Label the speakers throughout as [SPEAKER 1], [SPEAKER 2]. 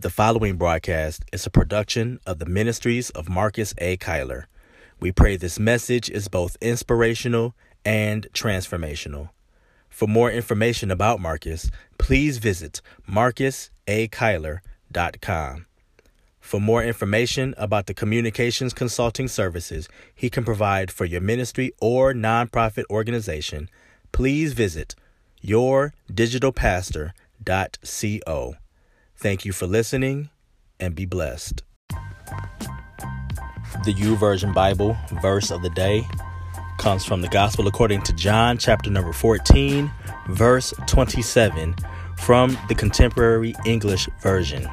[SPEAKER 1] The following broadcast is a production of the ministries of Marcus A. Kyler. We pray this message is both inspirational and transformational. For more information about Marcus, please visit marcusakyler.com. For more information about the communications consulting services he can provide for your ministry or nonprofit organization, please visit yourdigitalpastor.co. Thank you for listening and be blessed. The YouVersion Bible verse of the day comes from the Gospel according to John, chapter number 14, verse 27, from the Contemporary English Version.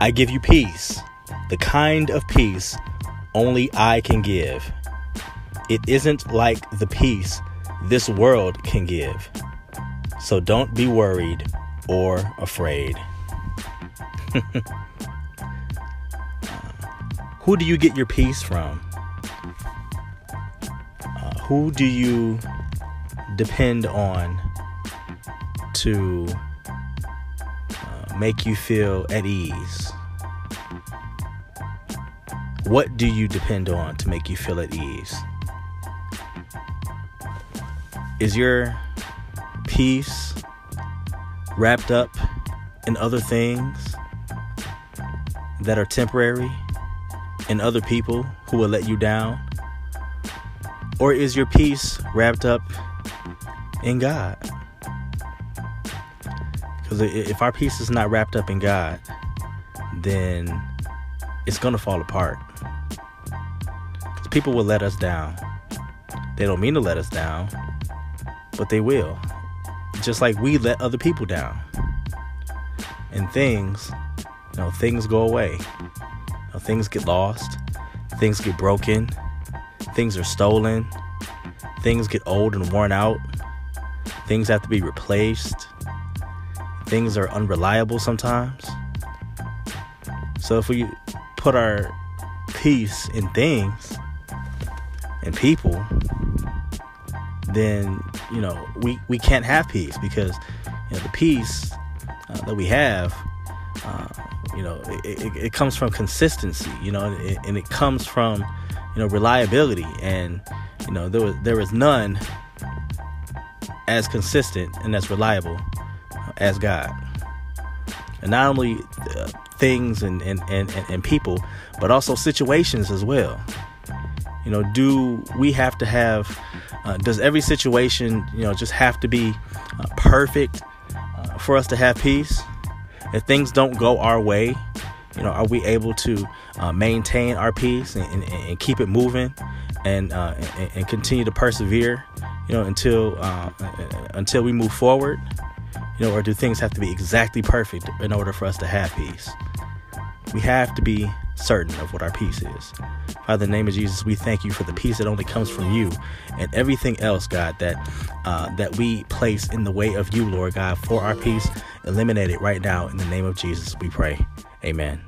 [SPEAKER 1] I give you peace, the kind of peace only I can give. It isn't like the peace this world can give. So don't be worried or afraid. who do you get your peace from? Uh, who do you depend on to uh, make you feel at ease? What do you depend on to make you feel at ease? Is your peace wrapped up in other things? That are temporary and other people who will let you down? Or is your peace wrapped up in God? Because if our peace is not wrapped up in God, then it's going to fall apart. Because people will let us down. They don't mean to let us down, but they will. Just like we let other people down. And things know, things go away. You know, things get lost. Things get broken. Things are stolen. Things get old and worn out. Things have to be replaced. Things are unreliable sometimes. So if we put our peace in things and people, then you know we we can't have peace because you know the peace uh, that we have uh, you know, it, it, it comes from consistency, you know, and it, and it comes from, you know, reliability. And, you know, there was, there is none as consistent and as reliable as God. And not only uh, things and, and, and, and people, but also situations as well. You know, do we have to have, uh, does every situation, you know, just have to be uh, perfect uh, for us to have peace? If things don't go our way, you know, are we able to uh, maintain our peace and, and, and, keep it moving and, uh, and, and continue to persevere, you know, until uh, until we move forward, you know, or do things have to be exactly perfect in order for us to have peace? We have to be certain of what our peace is. Father, in the name of Jesus, we thank you for the peace that only comes from you and everything else, God, that uh, that we place in the way of you, Lord God, for our peace. Eliminate it right now in the name of Jesus, we pray. Amen.